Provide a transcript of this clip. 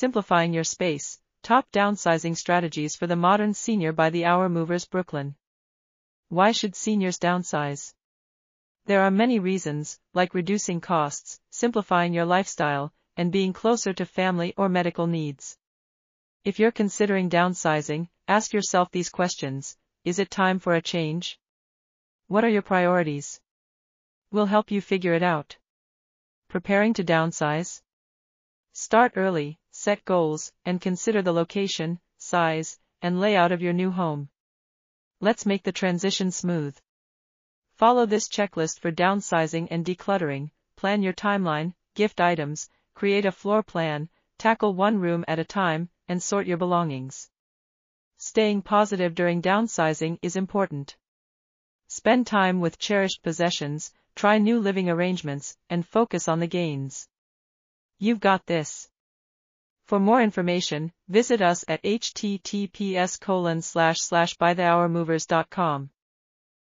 Simplifying Your Space, Top Downsizing Strategies for the Modern Senior by the Hour Movers Brooklyn. Why should seniors downsize? There are many reasons, like reducing costs, simplifying your lifestyle, and being closer to family or medical needs. If you're considering downsizing, ask yourself these questions. Is it time for a change? What are your priorities? We'll help you figure it out. Preparing to downsize? Start early, set goals, and consider the location, size, and layout of your new home. Let's make the transition smooth. Follow this checklist for downsizing and decluttering, plan your timeline, gift items, create a floor plan, tackle one room at a time, and sort your belongings. Staying positive during downsizing is important. Spend time with cherished possessions, try new living arrangements, and focus on the gains. You've got this. For more information, visit us at https colon slash slash bythehourmovers.com.